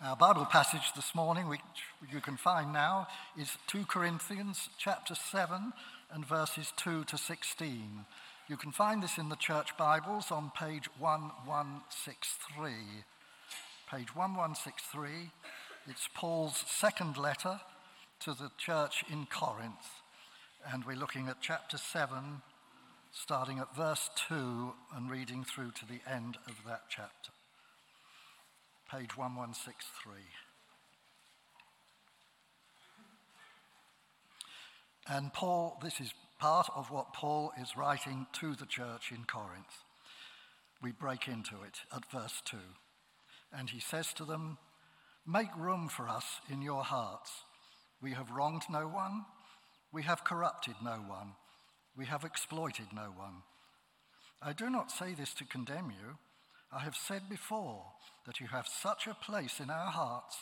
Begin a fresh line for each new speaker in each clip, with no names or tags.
Our Bible passage this morning, which you can find now, is 2 Corinthians chapter 7 and verses 2 to 16. You can find this in the church Bibles on page 1163. Page 1163, it's Paul's second letter to the church in Corinth. And we're looking at chapter 7, starting at verse 2 and reading through to the end of that chapter page 1163. And Paul, this is part of what Paul is writing to the church in Corinth. We break into it at verse 2. And he says to them, Make room for us in your hearts. We have wronged no one, we have corrupted no one, we have exploited no one. I do not say this to condemn you. I have said before that you have such a place in our hearts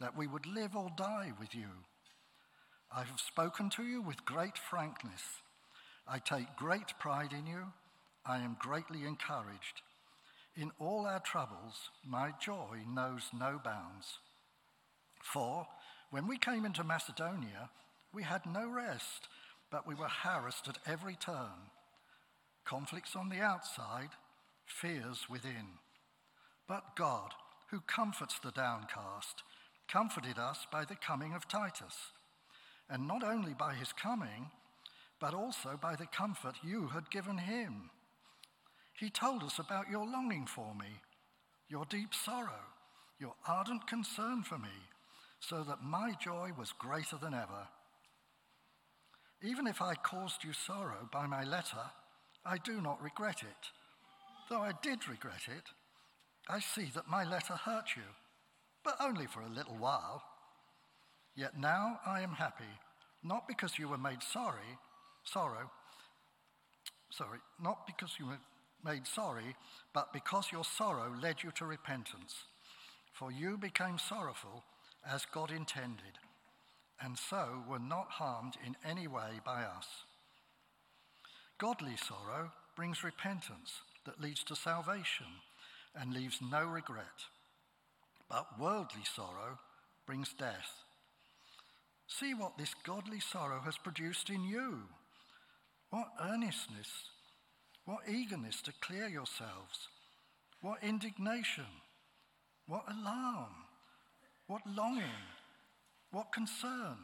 that we would live or die with you. I have spoken to you with great frankness. I take great pride in you. I am greatly encouraged. In all our troubles, my joy knows no bounds. For when we came into Macedonia, we had no rest, but we were harassed at every turn. Conflicts on the outside, fears within. But God, who comforts the downcast, comforted us by the coming of Titus, and not only by his coming, but also by the comfort you had given him. He told us about your longing for me, your deep sorrow, your ardent concern for me, so that my joy was greater than ever. Even if I caused you sorrow by my letter, I do not regret it. Though I did regret it, I see that my letter hurt you, but only for a little while. Yet now I am happy, not because you were made sorry, sorrow, sorry, not because you were made sorry, but because your sorrow led you to repentance. For you became sorrowful as God intended, and so were not harmed in any way by us. Godly sorrow brings repentance that leads to salvation and leaves no regret. But worldly sorrow brings death. See what this godly sorrow has produced in you. What earnestness, what eagerness to clear yourselves, what indignation, what alarm, what longing, what concern,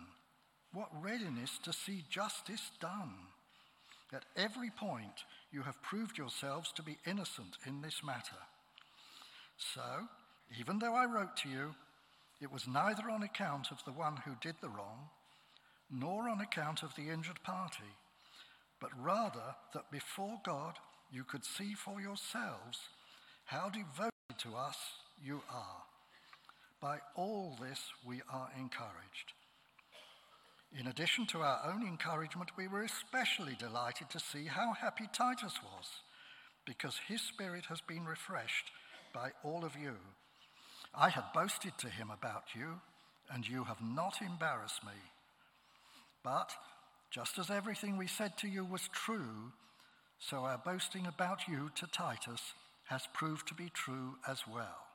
what readiness to see justice done. At every point, you have proved yourselves to be innocent in this matter. So, even though I wrote to you, it was neither on account of the one who did the wrong, nor on account of the injured party, but rather that before God you could see for yourselves how devoted to us you are. By all this we are encouraged. In addition to our own encouragement, we were especially delighted to see how happy Titus was, because his spirit has been refreshed by all of you. I had boasted to him about you, and you have not embarrassed me. But just as everything we said to you was true, so our boasting about you to Titus has proved to be true as well.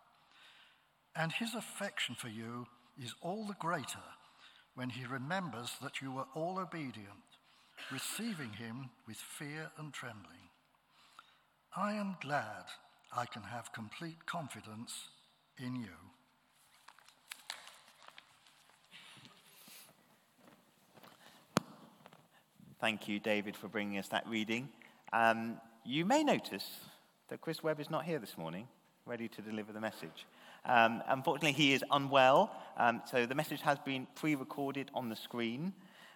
And his affection for you is all the greater when he remembers that you were all obedient, receiving him with fear and trembling. I am glad I can have complete confidence in you.
Thank you, David, for bringing us that reading. Um, you may notice that Chris Webb is not here this morning, ready to deliver the message. Um, unfortunately, he is unwell, um, so the message has been pre recorded on the screen.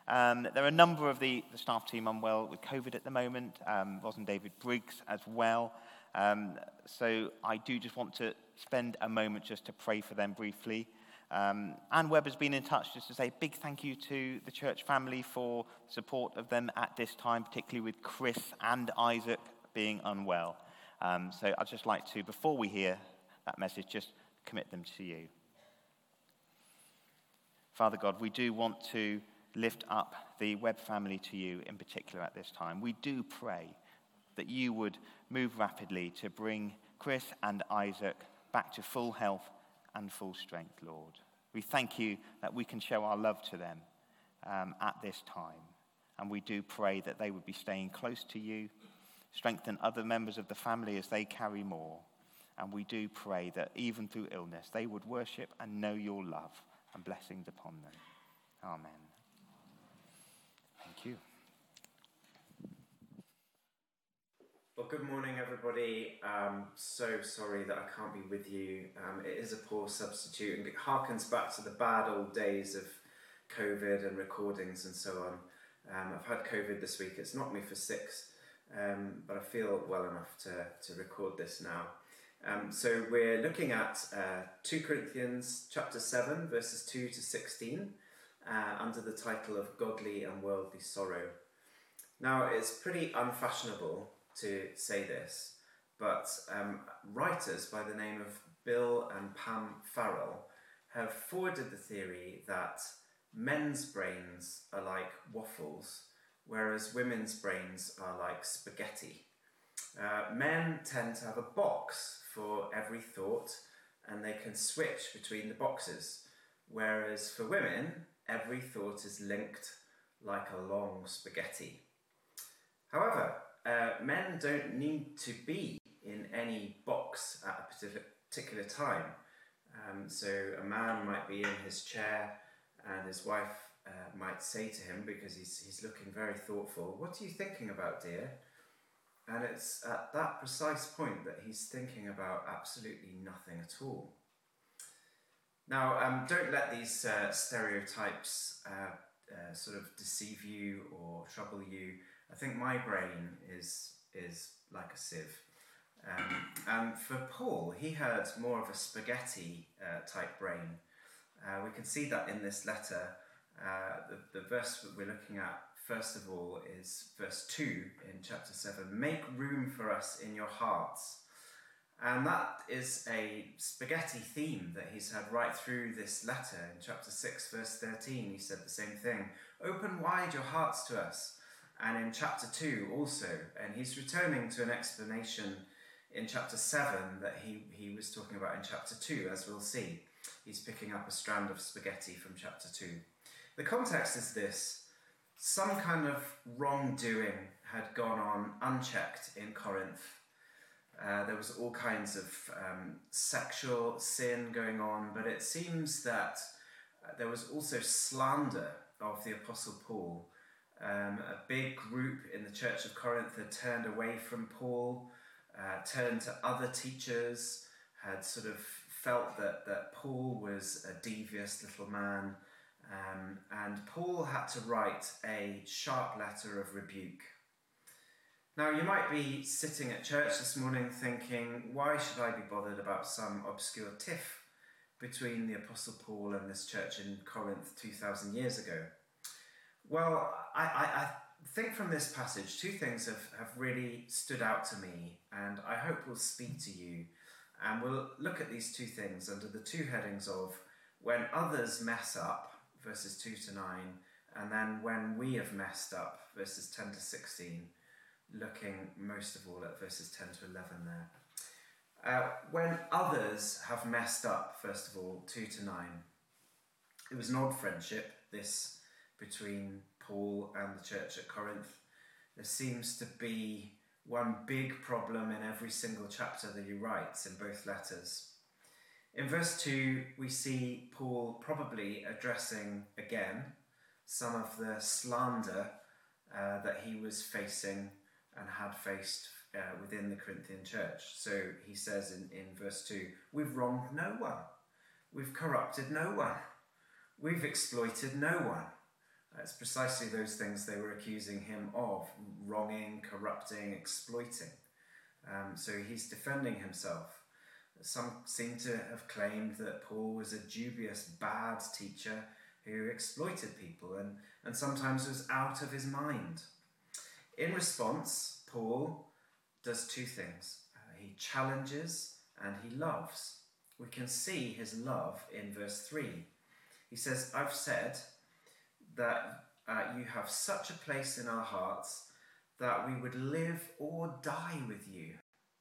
Um, there are a number of the, the, staff team unwell with COVID at the moment, um, Ros and David Briggs as well. Um, so I do just want to spend a moment just to pray for them briefly. Um, Anne Webb has been in touch just to say big thank you to the church family for support of them at this time, particularly with Chris and Isaac being unwell. Um, so I'd just like to, before we hear that message, just commit them to you. Father God, we do want to lift up the Webb family to you in particular at this time. We do pray that you would move rapidly to bring Chris and Isaac back to full health and full strength, Lord. We thank you that we can show our love to them um, at this time. And we do pray that they would be staying close to you, strengthen other members of the family as they carry more. And we do pray that even through illness, they would worship and know your love and blessings upon them. Amen. Thank you.
Well, good morning, everybody. Um, so sorry that I can't be with you. Um, it is a poor substitute and it harkens back to the bad old days of COVID and recordings and so on. Um, I've had COVID this week. It's knocked me for six, um, but I feel well enough to, to record this now. Um, so we're looking at uh, 2 Corinthians chapter 7, verses 2 to 16, uh, under the title of Godly and Worldly Sorrow. Now, it's pretty unfashionable to say this, but um, writers by the name of Bill and Pam Farrell have forwarded the theory that men's brains are like waffles, whereas women's brains are like spaghetti. Uh, men tend to have a box for every thought and they can switch between the boxes, whereas for women, every thought is linked like a long spaghetti. However, uh, men don't need to be in any box at a particular time. Um, so a man might be in his chair and his wife uh, might say to him, because he's, he's looking very thoughtful, What are you thinking about, dear? And it's at that precise point that he's thinking about absolutely nothing at all. Now, um, don't let these uh, stereotypes uh, uh, sort of deceive you or trouble you. I think my brain is, is like a sieve. Um, and for Paul, he had more of a spaghetti uh, type brain. Uh, we can see that in this letter. Uh, the, the verse that we're looking at, first of all, is verse 2 in chapter 7 Make room for us in your hearts. And that is a spaghetti theme that he's had right through this letter. In chapter 6, verse 13, he said the same thing Open wide your hearts to us. And in chapter 2 also, and he's returning to an explanation in chapter 7 that he, he was talking about in chapter 2, as we'll see he's picking up a strand of spaghetti from chapter 2. The context is this some kind of wrongdoing had gone on unchecked in Corinth. Uh, there was all kinds of um, sexual sin going on, but it seems that uh, there was also slander of the Apostle Paul. Um, a big group in the church of Corinth had turned away from Paul, uh, turned to other teachers, had sort of felt that, that Paul was a devious little man, um, and Paul had to write a sharp letter of rebuke. Now, you might be sitting at church this morning thinking, why should I be bothered about some obscure tiff between the Apostle Paul and this church in Corinth 2,000 years ago? Well, I, I, I, think from this passage, two things have, have really stood out to me, and I hope will speak to you and we'll look at these two things under the two headings of when others mess up, verses 2 to 9, and then when we have messed up, verses 10 to 16, looking most of all at verses 10 to 11 there. Uh, when others have messed up, first of all, 2 to 9, it was an odd friendship, this between Paul and the church at Corinth. There seems to be one big problem in every single chapter that he writes in both letters. In verse 2, we see Paul probably addressing again some of the slander uh, that he was facing and had faced uh, within the Corinthian church. So he says in, in verse 2 We've wronged no one, we've corrupted no one, we've exploited no one. It's precisely those things they were accusing him of wronging, corrupting, exploiting. Um, so he's defending himself. Some seem to have claimed that Paul was a dubious, bad teacher who exploited people and, and sometimes was out of his mind. In response, Paul does two things uh, he challenges and he loves. We can see his love in verse 3. He says, I've said, that uh, you have such a place in our hearts that we would live or die with you.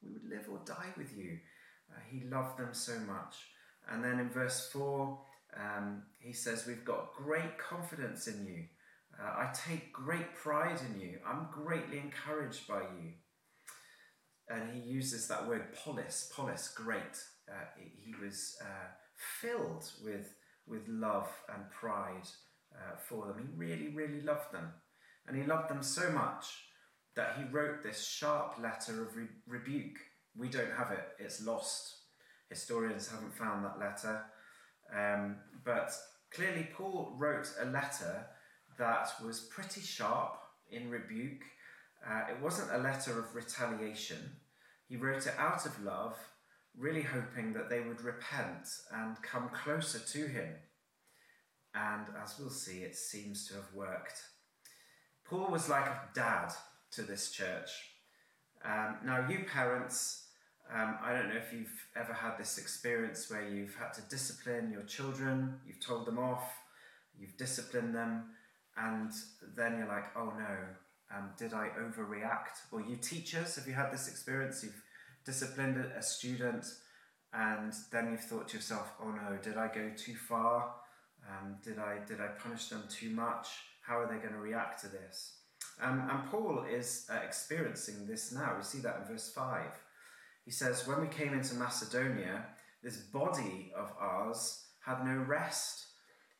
We would live or die with you. Uh, he loved them so much. And then in verse 4, um, he says, We've got great confidence in you. Uh, I take great pride in you. I'm greatly encouraged by you. And he uses that word polis, polis, great. Uh, he was uh, filled with, with love and pride uh, for them. He really, really loved them. And he loved them so much that he wrote this sharp letter of re- rebuke. We don't have it, it's lost. Historians haven't found that letter. Um, but clearly, Paul wrote a letter that was pretty sharp in rebuke. Uh, it wasn't a letter of retaliation. He wrote it out of love, really hoping that they would repent and come closer to him. And as we'll see, it seems to have worked. Paul was like a dad to this church. Um, now, you parents, um, I don't know if you've ever had this experience where you've had to discipline your children, you've told them off, you've disciplined them, and then you're like, oh no, um, did I overreact? Or you teachers, have you had this experience? You've disciplined a student, and then you've thought to yourself, oh no, did I go too far? Um, did I did I punish them too much? How are they going to react to this? Um, and Paul is uh, experiencing this now. We see that in verse five. He says, "When we came into Macedonia, this body of ours had no rest.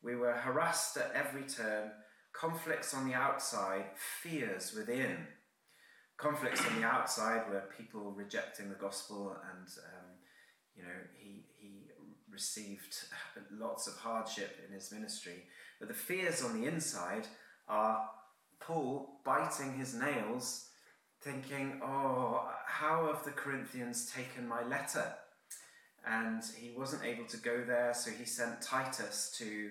We were harassed at every turn." conflicts on the outside, fears within. Conflicts on the outside were people rejecting the gospel, and um, you know he he received lots of hardship in his ministry. But the fears on the inside are Paul biting his nails, thinking, "Oh, how have the Corinthians taken my letter?" And he wasn't able to go there, so he sent Titus to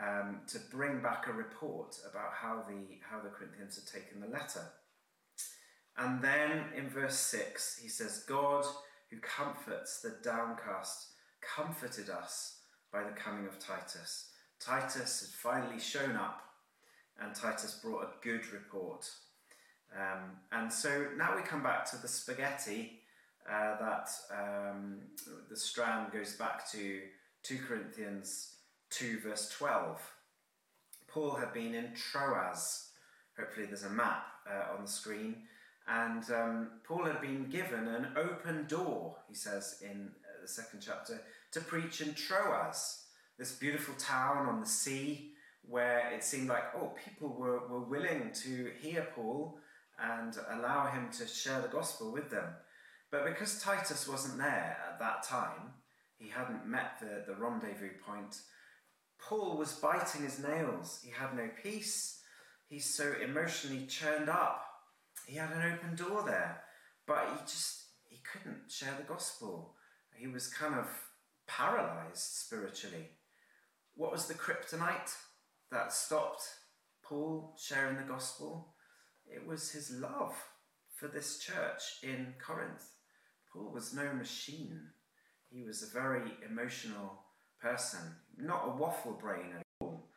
um, to bring back a report about how the, how the Corinthians had taken the letter. And then in verse 6, he says, God, who comforts the downcast, comforted us by the coming of Titus. Titus had finally shown up, and Titus brought a good report. Um, and so now we come back to the spaghetti uh, that um, the strand goes back to 2 Corinthians 2, verse 12. Paul had been in Troas. Hopefully, there's a map uh, on the screen. And um, Paul had been given an open door, he says in uh, the second chapter, to preach in Troas, this beautiful town on the sea where it seemed like, oh, people were, were willing to hear Paul and allow him to share the gospel with them. But because Titus wasn't there at that time, he hadn't met the, the rendezvous point, Paul was biting his nails. He had no peace. He's so emotionally churned up. He had an open door there, but he just he couldn't share the gospel. He was kind of paralyzed spiritually. What was the kryptonite that stopped Paul sharing the gospel? It was his love for this church in Corinth. Paul was no machine. He was a very emotional person, not a waffle brain at all.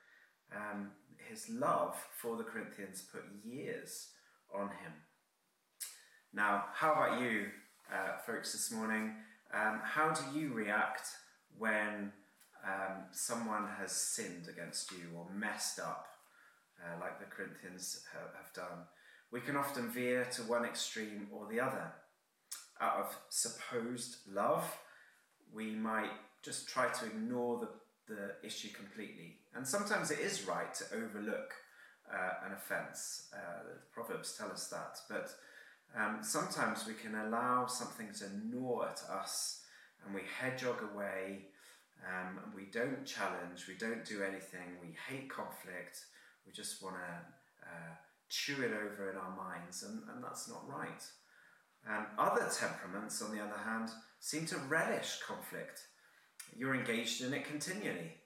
Um, his love for the Corinthians put years on him. Now, how about you, uh, folks, this morning? Um, how do you react when um, someone has sinned against you or messed up, uh, like the Corinthians have, have done? We can often veer to one extreme or the other. Out of supposed love, we might just try to ignore the, the issue completely. And sometimes it is right to overlook uh, an offence. Uh, the Proverbs tell us that. But um, sometimes we can allow something to gnaw at us and we hedgehog away. Um, we don't challenge, we don't do anything, we hate conflict, we just want to uh, chew it over in our minds, and, and that's not right. Um, other temperaments, on the other hand, seem to relish conflict you're engaged in it continually.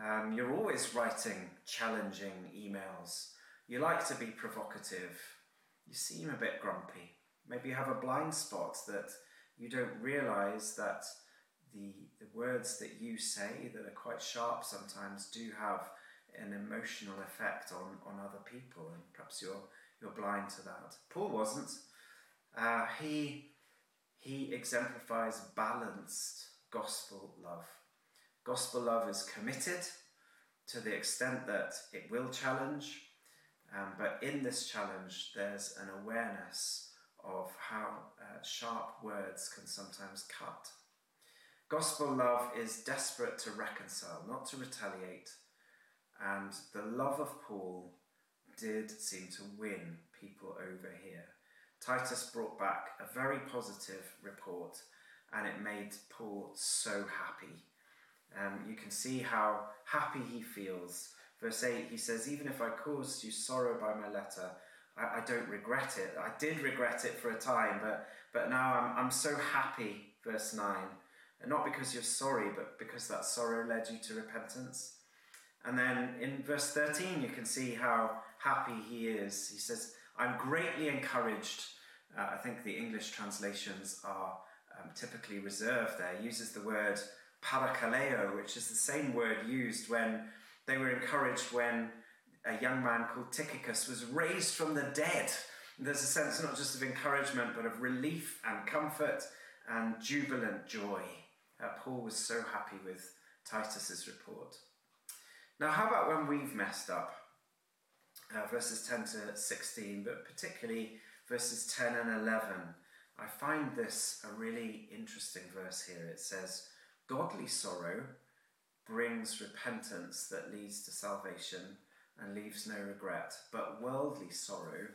Um, you're always writing challenging emails. You like to be provocative. You seem a bit grumpy. Maybe you have a blind spot that you don't realize that the, the words that you say that are quite sharp sometimes do have an emotional effect on, on other people, and perhaps you're, you're blind to that. Paul wasn't. Uh, he, he exemplifies balanced gospel love. Gospel love is committed to the extent that it will challenge, um, but in this challenge, there's an awareness of how uh, sharp words can sometimes cut. Gospel love is desperate to reconcile, not to retaliate, and the love of Paul did seem to win people over here. Titus brought back a very positive report and it made Paul so happy. Um, you can see how happy he feels. Verse 8, he says, Even if I caused you sorrow by my letter, I, I don't regret it. I did regret it for a time, but, but now I'm, I'm so happy. Verse 9. And not because you're sorry, but because that sorrow led you to repentance. And then in verse 13, you can see how happy he is. He says, I'm greatly encouraged. Uh, I think the English translations are um, typically reserved there. He uses the word parakaleo, which is the same word used when they were encouraged when a young man called Tychicus was raised from the dead. There's a sense not just of encouragement, but of relief and comfort and jubilant joy. Uh, Paul was so happy with Titus's report. Now, how about when we've messed up? uh, verses 10 to 16, but particularly verses 10 and 11. I find this a really interesting verse here. It says, Godly sorrow brings repentance that leads to salvation and leaves no regret, but worldly sorrow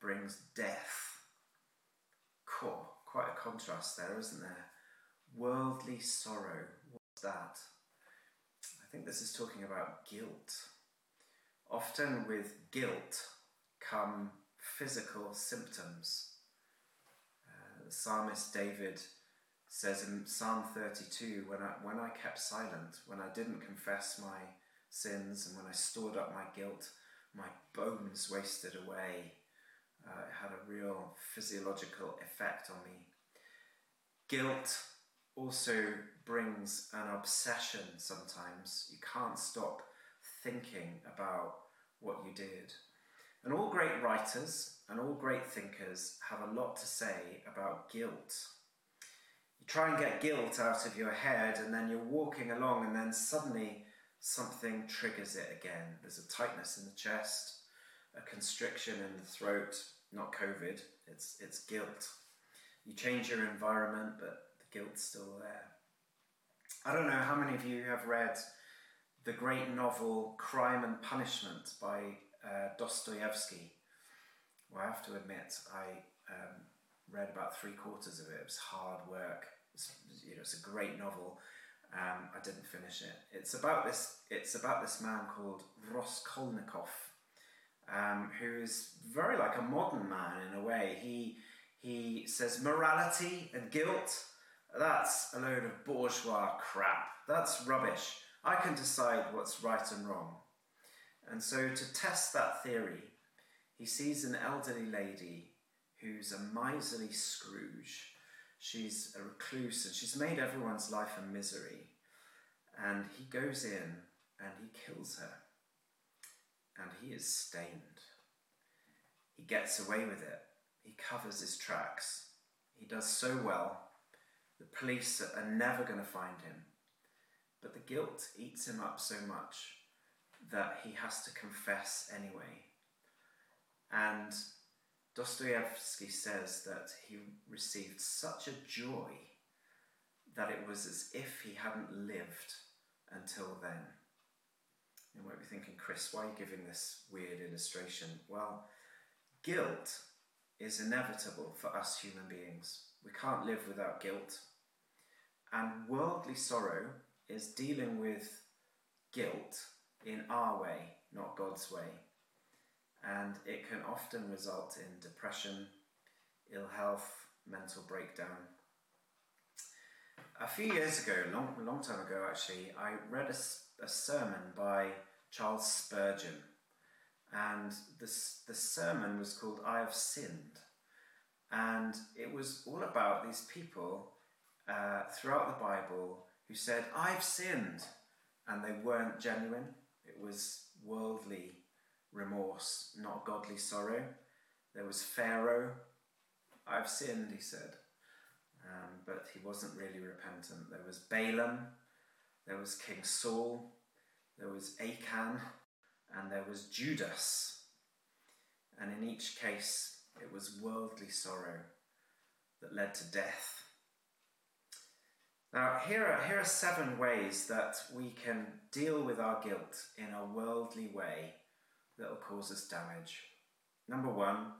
brings death. Cool. Quite a contrast there, isn't there? Worldly sorrow. What's that? Think this is talking about guilt. Often with guilt come physical symptoms. Uh, the psalmist David says in Psalm 32 when I, when I kept silent, when I didn't confess my sins, and when I stored up my guilt, my bones wasted away. Uh, it had a real physiological effect on me. Guilt also brings an obsession sometimes. You can't stop thinking about what you did. And all great writers and all great thinkers have a lot to say about guilt. You try and get guilt out of your head, and then you're walking along, and then suddenly something triggers it again. There's a tightness in the chest, a constriction in the throat, not COVID, it's, it's guilt. You change your environment, but guilt's still there. I don't know how many of you have read the great novel Crime and Punishment by uh, Dostoevsky. Well, I have to admit, I um, read about three quarters of it. It was hard work. It's, you know, it's a great novel. Um, I didn't finish it. It's about this. It's about this man called Raskolnikov, um, who is very like a modern man in a way. He he says morality and guilt. That's a load of bourgeois crap. That's rubbish. I can decide what's right and wrong. And so, to test that theory, he sees an elderly lady who's a miserly Scrooge. She's a recluse and she's made everyone's life a misery. And he goes in and he kills her. And he is stained. He gets away with it. He covers his tracks. He does so well. The police are never going to find him. But the guilt eats him up so much that he has to confess anyway. And Dostoevsky says that he received such a joy that it was as if he hadn't lived until then. You might be thinking, Chris, why are you giving this weird illustration? Well, guilt is inevitable for us human beings. We can't live without guilt. And worldly sorrow is dealing with guilt in our way, not God's way. And it can often result in depression, ill health, mental breakdown. A few years ago, long, long time ago actually, I read a, a sermon by Charles Spurgeon. And this, the sermon was called I Have Sinned. And it was all about these people uh, throughout the Bible who said, I've sinned, and they weren't genuine. It was worldly remorse, not godly sorrow. There was Pharaoh. I've sinned, he said, um, but he wasn't really repentant. There was Balaam. there was King Saul, there was Achan, and there was Judas. And in each case, it was worldly sorrow that led to death. Now, here are, here are seven ways that we can deal with our guilt in a worldly way that will cause us damage. Number one,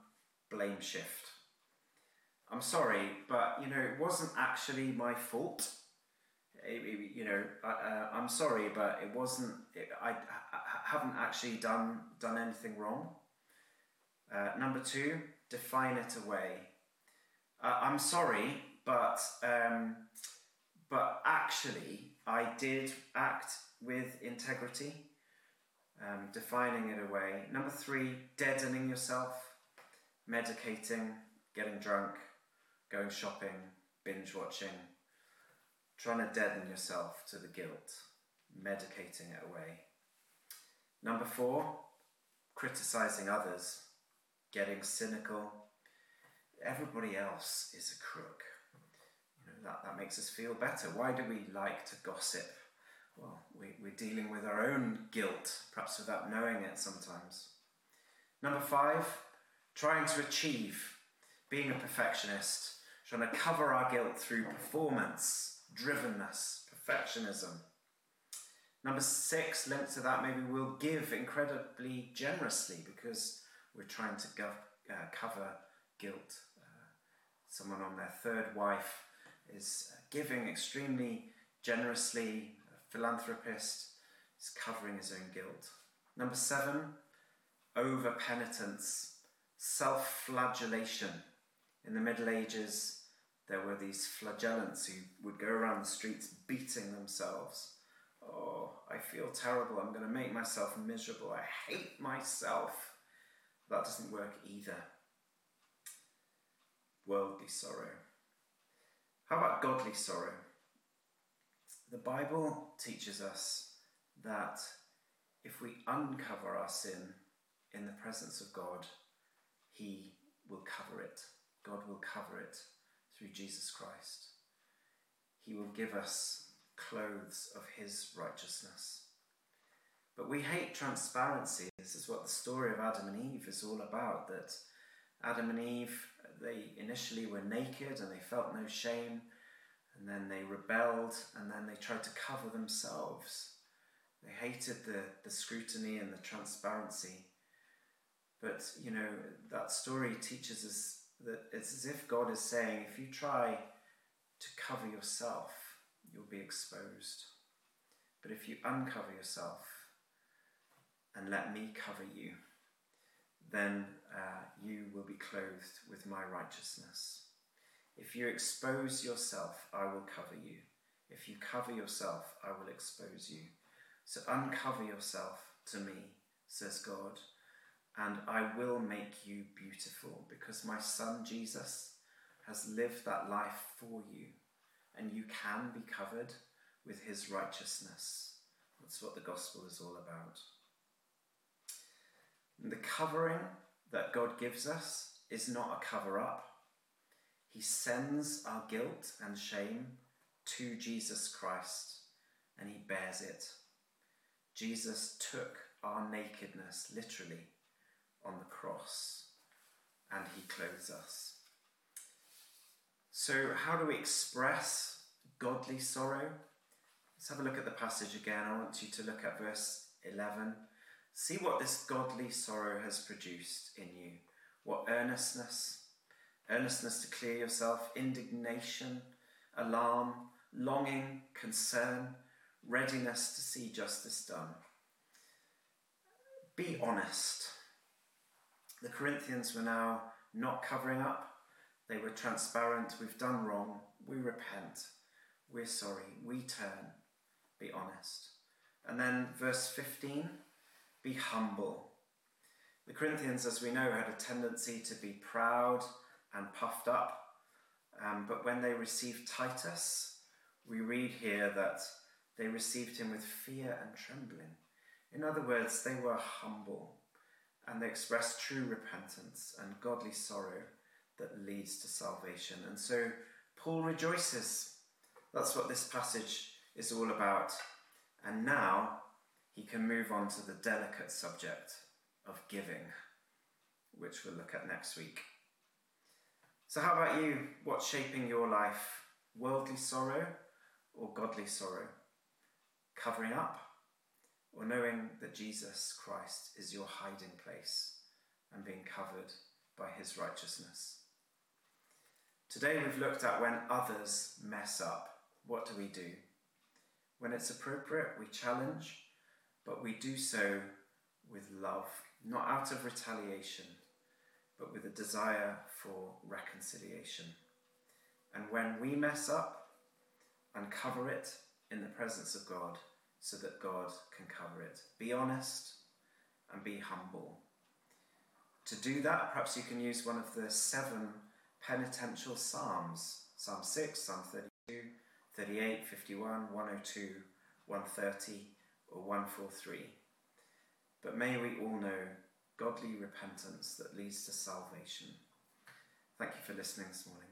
blame shift. I'm sorry, but you know, it wasn't actually my fault. It, it, you know, uh, I'm sorry, but it wasn't. It, I, I, haven't actually done done anything wrong. Uh, number two, define it away. Uh, I'm sorry, but um, but actually, I did act with integrity, um, defining it away. Number three, deadening yourself, medicating, getting drunk, going shopping, binge watching, trying to deaden yourself to the guilt, medicating it away. Number four, criticizing others, getting cynical. Everybody else is a crook that, that makes us feel better. Why do we like to gossip? Well, we, we're dealing with our own guilt, perhaps without knowing it sometimes. Number five, trying to achieve, being a perfectionist, trying to cover our guilt through performance, drivenness, perfectionism. Number six, linked to that, maybe we'll give incredibly generously because we're trying to uh, cover guilt. Uh, someone on their third wife is giving extremely generously, a philanthropist, is covering his own guilt. Number seven, over penitence, self flagellation. In the Middle Ages, there were these flagellants who would go around the streets beating themselves. Oh, I feel terrible. I'm going to make myself miserable. I hate myself. That doesn't work either. Worldly sorrow. How about godly sorrow? The Bible teaches us that if we uncover our sin in the presence of God, He will cover it. God will cover it through Jesus Christ. He will give us clothes of His righteousness. But we hate transparency. This is what the story of Adam and Eve is all about that Adam and Eve they initially were naked and they felt no shame, and then they rebelled, and then they tried to cover themselves. They hated the, the scrutiny and the transparency. But, you know, that story teaches us that it's as if God is saying, if you try to cover yourself, you'll be exposed. But if you uncover yourself and let me cover you, then uh, you will be clothed with my righteousness. If you expose yourself, I will cover you. If you cover yourself, I will expose you. So uncover yourself to me, says God, and I will make you beautiful because my son Jesus has lived that life for you, and you can be covered with his righteousness. That's what the gospel is all about. And the covering that God gives us is not a cover up. He sends our guilt and shame to Jesus Christ and he bears it. Jesus took our nakedness literally on the cross and he clothes us. So, how do we express godly sorrow? Let's have a look at the passage again. I want you to look at verse 11 See what this godly sorrow has produced in you. What earnestness, earnestness to clear yourself, indignation, alarm, longing, concern, readiness to see justice done. Be honest. The Corinthians were now not covering up, they were transparent. We've done wrong. We repent. We're sorry. We turn. Be honest. And then verse 15 be humble. The Corinthians, as we know, had a tendency to be proud and puffed up. Um, but when they received Titus, we read here that they received him with fear and trembling. In other words, they were humble and they expressed true repentance and godly sorrow that leads to salvation. And so Paul rejoices. That's what this passage is all about. And now he can move on to the delicate subject of giving, which we'll look at next week. So, how about you? What's shaping your life? Worldly sorrow or godly sorrow? Covering up or knowing that Jesus Christ is your hiding place and being covered by his righteousness? Today we've looked at when others mess up. What do we do? When it's appropriate, we challenge, but we do so with love, not out of retaliation, but with a desire for reconciliation. And when we mess up, uncover it in the presence of God so that God can cover it. Be honest and be humble. To do that, perhaps you can use one of the seven penitential psalms Psalm 6, Psalm 32, 38, 51, 102, 130, or 143. But may we all know godly repentance that leads to salvation. Thank you for listening this morning.